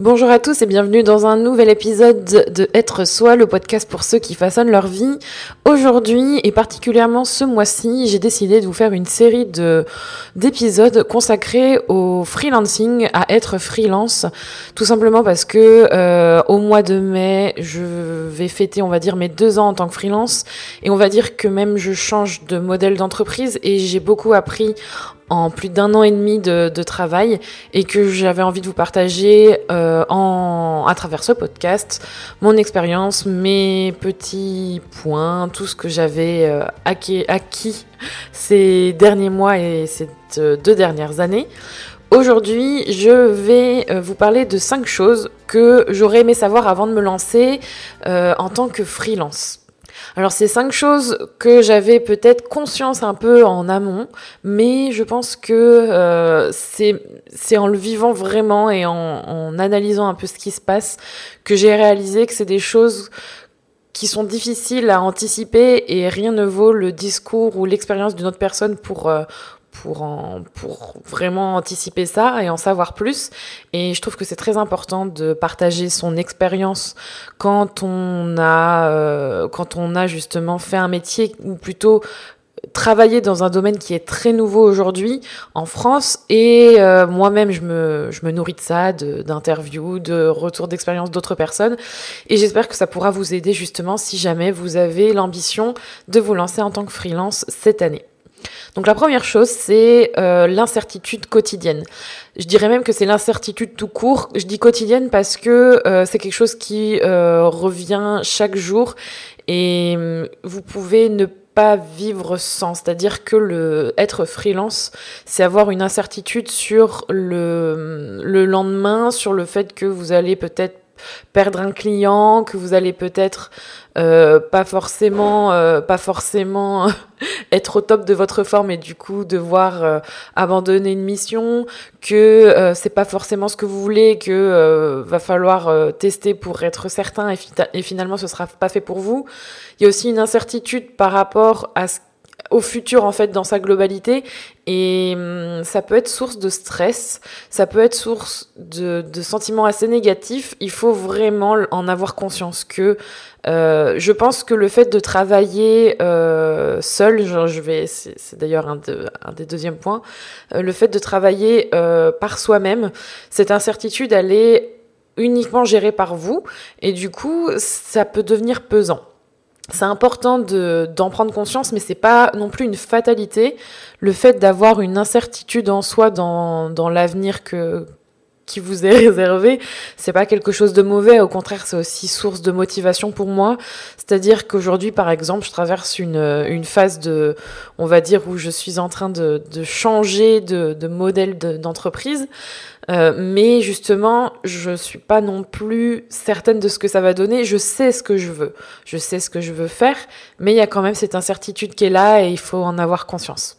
Bonjour à tous et bienvenue dans un nouvel épisode de Être Soi, le podcast pour ceux qui façonnent leur vie. Aujourd'hui et particulièrement ce mois-ci, j'ai décidé de vous faire une série de d'épisodes consacrés au freelancing, à être freelance, tout simplement parce que euh, au mois de mai, je vais fêter, on va dire, mes deux ans en tant que freelance et on va dire que même je change de modèle d'entreprise et j'ai beaucoup appris en plus d'un an et demi de, travail et que j'avais envie de vous partager euh, en, à travers ce podcast mon expérience, mes petits points, tout ce que j'avais euh, acquis, ces derniers mois et ces deux dernières années. Aujourd'hui, je vais euh, vous parler de cinq choses que j'aurais aimé savoir avant de me lancer euh, en tant que freelance. Alors c'est cinq choses que j'avais peut-être conscience un peu en amont, mais je pense que euh, c'est en le vivant vraiment et en, en analysant un peu ce qui se passe que j'ai réalisé que c'est des choses qui sont difficiles à anticiper et rien ne vaut le discours ou l'expérience d'une autre personne pour, euh, pour, en, pour vraiment anticiper ça et en savoir plus. Et je trouve que c'est très important de partager son expérience quand on a, euh, quand on a justement fait un métier ou plutôt travailler dans un domaine qui est très nouveau aujourd'hui en France et euh, moi-même je me, je me nourris de ça, d'interviews, de, de retours d'expérience d'autres personnes et j'espère que ça pourra vous aider justement si jamais vous avez l'ambition de vous lancer en tant que freelance cette année. Donc la première chose, c'est euh, l'incertitude quotidienne. Je dirais même que c'est l'incertitude tout court. Je dis quotidienne parce que euh, c'est quelque chose qui euh, revient chaque jour et hum, vous pouvez ne pas vivre sans. C'est-à-dire que le être freelance, c'est avoir une incertitude sur le, le lendemain, sur le fait que vous allez peut-être perdre un client, que vous allez peut-être euh, pas forcément, euh, pas forcément être au top de votre forme et du coup devoir euh, abandonner une mission, que c'est pas forcément ce que vous voulez, que va falloir tester pour être certain et, et, finalement ce sera pas fait pour vous. Il y a aussi une incertitude par rapport à ce au futur en fait dans sa globalité. Et hum, ça peut être source de stress, ça peut être source de, de sentiments assez négatifs. Il faut vraiment en avoir conscience que euh, je pense que le fait de travailler euh, seul, je, vais, c'est d'ailleurs un, de, un, des deuxièmes points, euh, le fait de travailler euh, par soi-même, cette incertitude elle est uniquement gérée par vous. Et du coup ça peut devenir pesant c'est important de, d'en prendre conscience, mais c'est pas non plus une fatalité. Le fait d'avoir une incertitude en soi dans, dans l'avenir que, qui vous est réservé, c'est pas quelque chose de mauvais, au contraire, c'est aussi source de motivation pour moi. C'est-à-dire qu'aujourd'hui, par exemple, je traverse une, une phase de, on va dire, où je suis en train de, de changer de, de modèle de, d'entreprise. Euh, mais justement, je suis pas non plus certaine de ce que ça va donner. Je sais ce que je veux, je sais ce que je veux faire, mais il y a quand même cette incertitude qui est là et il faut en avoir conscience.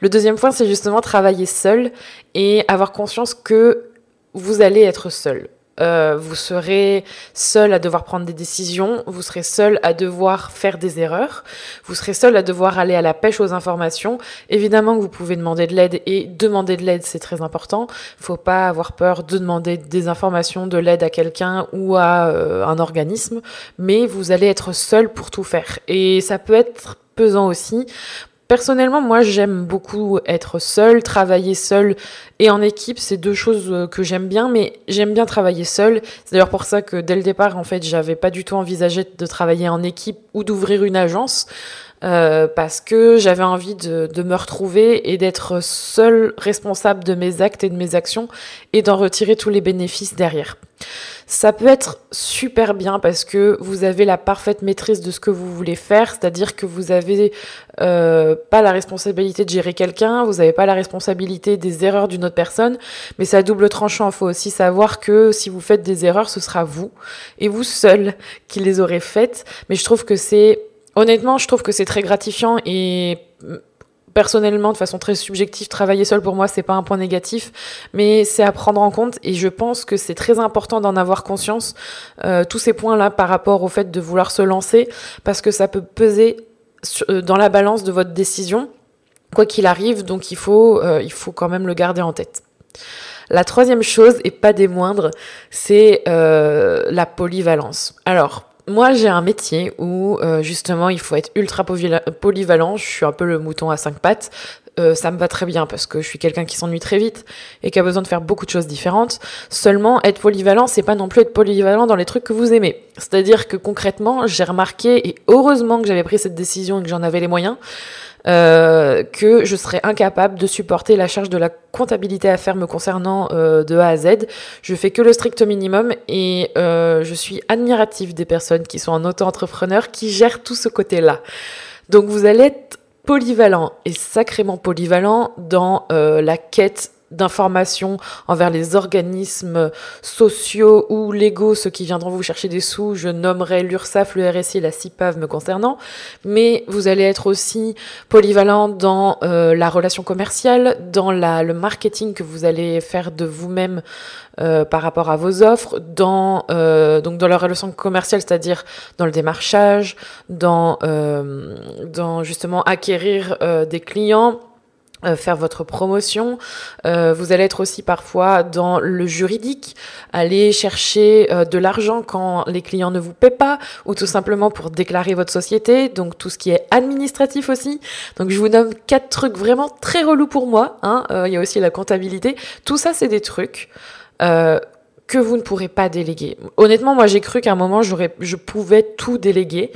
Le deuxième point, c'est justement travailler seul et avoir conscience que vous allez être seul. Euh, vous serez seul à devoir prendre des décisions, vous serez seul à devoir faire des erreurs, vous serez seul à devoir aller à la pêche aux informations. Évidemment que vous pouvez demander de l'aide et demander de l'aide, c'est très important. Faut pas avoir peur de demander des informations, de l'aide à quelqu'un ou à euh, un organisme, mais vous allez être seul pour tout faire. Et ça peut être pesant aussi Personnellement, moi, j'aime beaucoup être seule, travailler seule et en équipe. C'est deux choses euh, que j'aime bien, mais j'aime bien travailler seule. C'est d'ailleurs pour ça que dès le départ, en fait, j'avais pas du tout envisagé de travailler en équipe ou d'ouvrir une agence. Euh, parce que j'avais envie de, de, me retrouver et d'être seule responsable de mes actes et de mes actions et d'en retirer tous les bénéfices derrière. Ça peut être super bien parce que vous avez la parfaite maîtrise de ce que vous voulez faire, c'est-à-dire que vous avez euh, pas la responsabilité de gérer quelqu'un, vous n'avez pas la responsabilité des erreurs d'une autre personne, mais c'est à double tranchant. Il faut aussi savoir que si vous faites des erreurs, ce sera vous et vous seul qui les aurez faites. Mais je trouve que c'est Honnêtement, je trouve que c'est très gratifiant et personnellement, de façon très subjective, travailler seul pour moi, c'est pas un point négatif, mais c'est à prendre en compte et je pense que c'est très important d'en avoir conscience, euh, tous ces points-là par rapport au fait de vouloir se lancer, parce que ça peut peser euh, dans la balance de votre décision, quoi qu'il arrive, donc il faut, euh, il faut quand même le garder en tête. La troisième chose, et pas des moindres, c'est euh, la polyvalence. Alors, moi, j'ai un métier où euh, justement il faut être ultra polyvalent. Je suis un peu le mouton à cinq pattes. Euh, ça me va très bien parce que je suis quelqu'un qui s'ennuie très vite et qui a besoin de faire beaucoup de choses différentes. Seulement, être polyvalent, c'est pas non plus être polyvalent dans les trucs que vous aimez. C'est-à-dire que concrètement, j'ai remarqué, et heureusement que j'avais pris cette décision et que j'en avais les moyens, euh, que je serais incapable de supporter la charge de la comptabilité à faire me concernant euh, de A à Z. Je fais que le strict minimum et euh, je suis admirative des personnes qui sont en auto-entrepreneur qui gèrent tout ce côté-là. Donc vous allez être polyvalent et sacrément polyvalent dans euh, la quête d'informations envers les organismes sociaux ou légaux, ceux qui viendront vous chercher des sous, je nommerai l'URSSAF, le RSI, la CIPAV me concernant, mais vous allez être aussi polyvalent dans euh, la relation commerciale, dans la, le marketing que vous allez faire de vous-même euh, par rapport à vos offres, dans euh, donc dans la relation commerciale, c'est-à-dire dans le démarchage, dans euh, dans justement acquérir des clients faire votre promotion. vous allez être aussi parfois dans le juridique, aller chercher de l'argent quand les clients ne vous paient pas, ou tout simplement pour déclarer votre société, donc tout ce qui est administratif aussi. Donc je vous nomme quatre trucs vraiment très relous pour moi. Hein. Il y a aussi la comptabilité. Tout ça, c'est des trucs euh, que vous ne pourrez pas déléguer. Honnêtement, moi j'ai cru qu'à un moment j'aurais, je pouvais tout déléguer,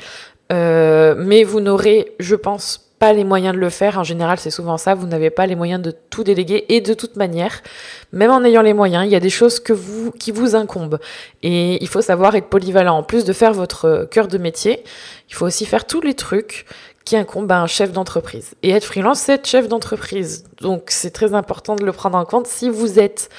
euh, mais vous n'aurez, je pense, pas les moyens de le faire. En général, c'est souvent ça. Vous n'avez pas les moyens de tout déléguer. Et de toute manière, même en ayant les moyens, il y a des choses que vous, qui vous incombent. Et il faut savoir être polyvalent. En plus de faire votre cœur de métier, il faut aussi faire tous les trucs qui incombe à un chef d'entreprise. Et être freelance, c'est être chef d'entreprise. Donc c'est très important de le prendre en compte. Si vous êtes...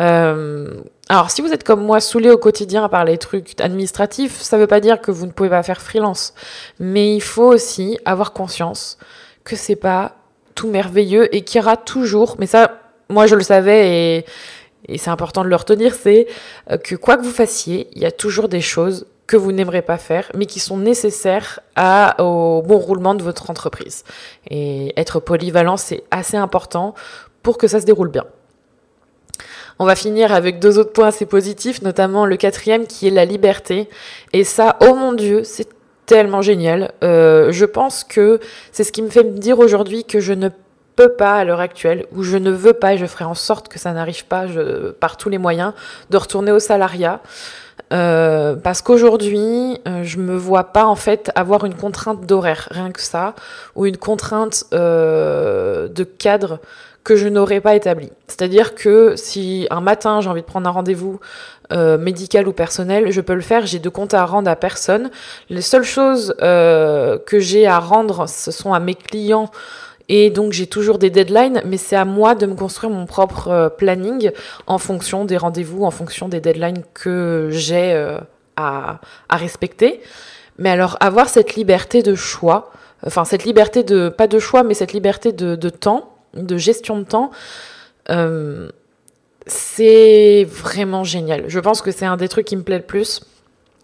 Euh, alors si vous êtes comme moi saoulé au quotidien par les trucs administratifs, ça ne veut pas dire que vous ne pouvez pas faire freelance. Mais il faut aussi avoir conscience que c'est pas tout merveilleux et qu'il y aura toujours, mais ça, moi je le savais et, et c'est important de le retenir, c'est que quoi que vous fassiez, il y a toujours des choses que vous n'aimerez pas faire, mais qui sont nécessaires au bon roulement de votre entreprise. Et être polyvalent, c'est assez important pour que ça se déroule bien. On va finir avec deux autres points assez positifs, notamment le quatrième qui est la liberté. Et ça, oh mon Dieu, c'est tellement génial. Euh, je pense que c'est ce qui me fait me dire aujourd'hui que je ne peux pas à l'heure actuelle, ou je ne veux pas, et je ferai en sorte que ça n'arrive pas par tous les moyens, de retourner au salariat. Euh, parce qu'aujourd'hui, euh, je me vois pas en fait avoir une contrainte d'horaire, rien que ça, ou une contrainte euh, de cadre que je n'aurais pas établi. C'est-à-dire que si un matin j'ai envie de prendre un rendez-vous euh, médical ou personnel, je peux le faire, j'ai de comptes à rendre à personne. Les seules choses que j'ai à rendre, ce sont à mes clients et donc j'ai toujours des deadlines, mais c'est à moi de me construire mon propre euh, planning en fonction des rendez-vous, en fonction des deadlines que j'ai euh, à, respecter. Mais alors avoir cette liberté de choix, enfin cette liberté de, pas de choix, mais cette liberté de, de temps, de gestion de temps, euh, c'est vraiment génial. Je pense que c'est un des trucs qui me plaît le plus.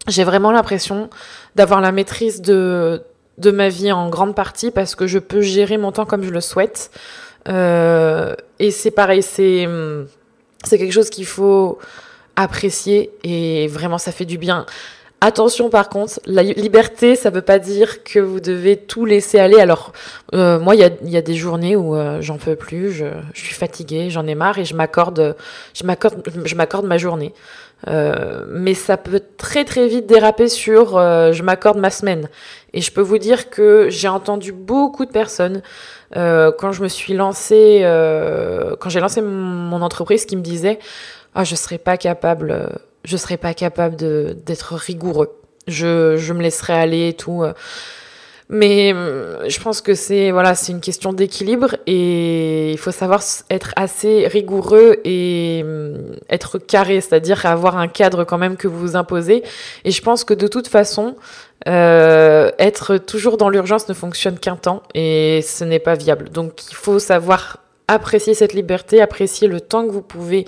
J'ai vraiment l'impression d'avoir la maîtrise de, de ma vie en grande partie parce que je peux gérer mon temps comme je le souhaite. Euh, et c'est pareil, c'est c'est quelque chose qu'il faut apprécier et vraiment ça fait du bien. Attention par contre, la liberté, ça veut pas dire que vous devez tout laisser aller. Alors euh, moi, il y a, y a, des journées où euh, j'en peux plus, je, je suis fatiguée, j'en ai marre et je m'accorde, je m'accorde, je m'accorde ma journée. Euh, mais ça peut très très vite déraper sur euh, je m'accorde ma semaine. Et je peux vous dire que j'ai entendu beaucoup de personnes euh, quand je me suis lancée, euh, quand j'ai lancé mon entreprise, qui me disaient ah je serais pas capable, je serais pas capable d'être rigoureux. Je je me laisserais aller et tout. Mais euh, je pense que c'est voilà, c'est une question d'équilibre et il faut savoir être assez rigoureux et euh, être carré, c'est-à-dire avoir un cadre quand même que vous vous imposez. Et je pense que de toute façon, euh, être toujours dans l'urgence ne fonctionne qu'un temps et ce n'est pas viable. Donc il faut savoir apprécier cette liberté, apprécier le temps que vous pouvez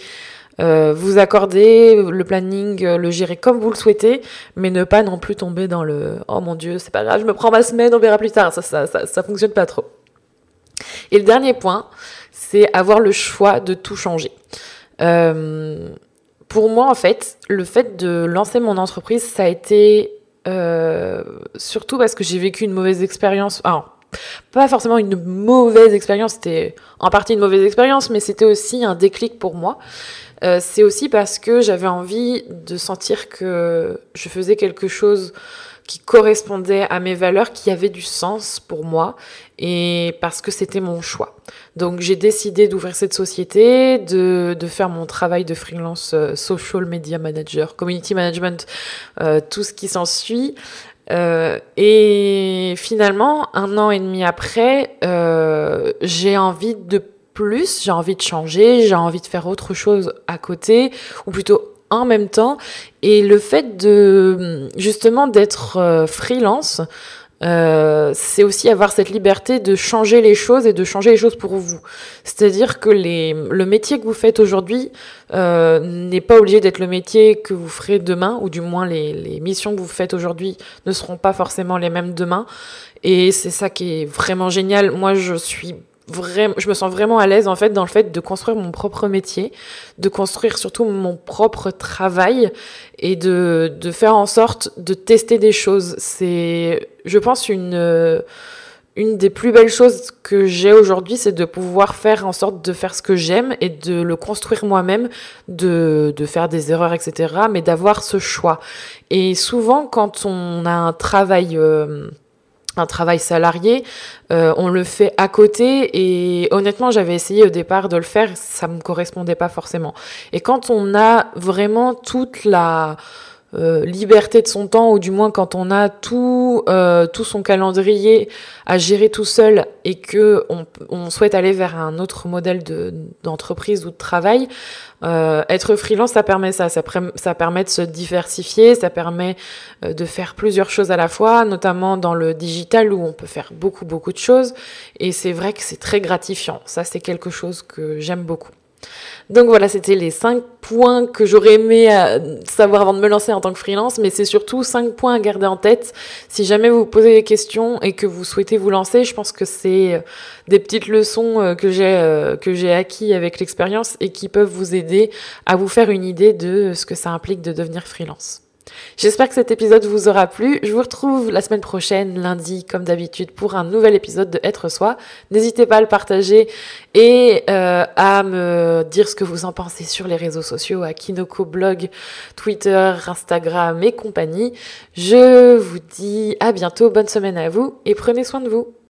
euh, vous accorder le planning, euh, le gérer comme vous le souhaitez, mais ne pas non plus tomber dans le oh mon dieu, c'est pas grave, je me prends ma semaine, on verra plus tard. Ça, ça, ça, ça fonctionne pas trop. Et le dernier point, c'est avoir le choix de tout changer. Euh, pour moi, en fait, le fait de lancer mon entreprise, ça a été euh, surtout parce que j'ai vécu une mauvaise expérience. Ah, pas forcément une mauvaise expérience, c'était en partie une mauvaise expérience, mais c'était aussi un déclic pour moi. Euh, c'est aussi parce que j'avais envie de sentir que je faisais quelque chose qui correspondait à mes valeurs, qui avait du sens pour moi, et parce que c'était mon choix. Donc j'ai décidé d'ouvrir cette société, de, faire mon travail de freelance euh, social media manager, community management, euh, tout ce qui s'ensuit. Euh, et finalement, un an et demi après, euh, j'ai envie de plus, j'ai envie de changer, j'ai envie de faire autre chose à côté, ou plutôt en même temps. Et le fait de justement d'être euh, freelance, euh, c'est aussi avoir cette liberté de changer les choses et de changer les choses pour vous. C'est-à-dire que les, le métier que vous faites aujourd'hui euh, n'est pas obligé d'être le métier que vous ferez demain, ou du moins les, les missions que vous faites aujourd'hui ne seront pas forcément les mêmes demain. Et c'est ça qui est vraiment génial. Moi, je suis vraiment, je me sens vraiment à l'aise en fait dans le fait de construire mon propre métier, de construire surtout mon propre travail et de, de faire en sorte de tester des choses. C'est, je pense, une, une des plus belles choses que j'ai aujourd'hui, c'est de pouvoir faire en sorte de faire ce que j'aime et de le construire moi-même, de, de faire des erreurs, etc., mais d'avoir ce choix. Et souvent, quand on a un travail... Euh, un travail salarié, euh, on le fait à côté et honnêtement j'avais essayé au départ de le faire, ça me correspondait pas forcément. Et quand on a vraiment toute la euh, liberté de son temps, ou du moins quand on a tout, euh, tout son calendrier à gérer tout seul et que on, souhaite aller vers un autre modèle de, d'entreprise ou de travail, euh, être freelance, ça permet ça, ça, ça, permet de se diversifier, ça permet de faire plusieurs choses à la fois, notamment dans le digital où on peut faire beaucoup, beaucoup de choses. Et c'est vrai que c'est très gratifiant. Ça, c'est quelque chose que j'aime beaucoup. Donc voilà, c'était les cinq points que j'aurais aimé euh, savoir avant de me lancer en tant que freelance, mais c'est surtout cinq points à garder en tête. Si jamais vous, posez des questions et que vous souhaitez vous lancer, je pense que c'est euh, des petites leçons euh, que j'ai que j'ai acquis avec l'expérience et qui peuvent vous aider à vous faire une idée de ce que ça implique de devenir freelance. J'espère que cet épisode vous aura plu. Je vous retrouve la semaine prochaine, lundi, comme d'habitude, pour un nouvel épisode de Être Soi. N'hésitez pas à le partager et euh, à me dire ce que vous en pensez sur les réseaux sociaux, à Kinoko Blog, Twitter, Instagram et compagnie. Je vous dis à bientôt, bonne semaine à vous et prenez soin de vous.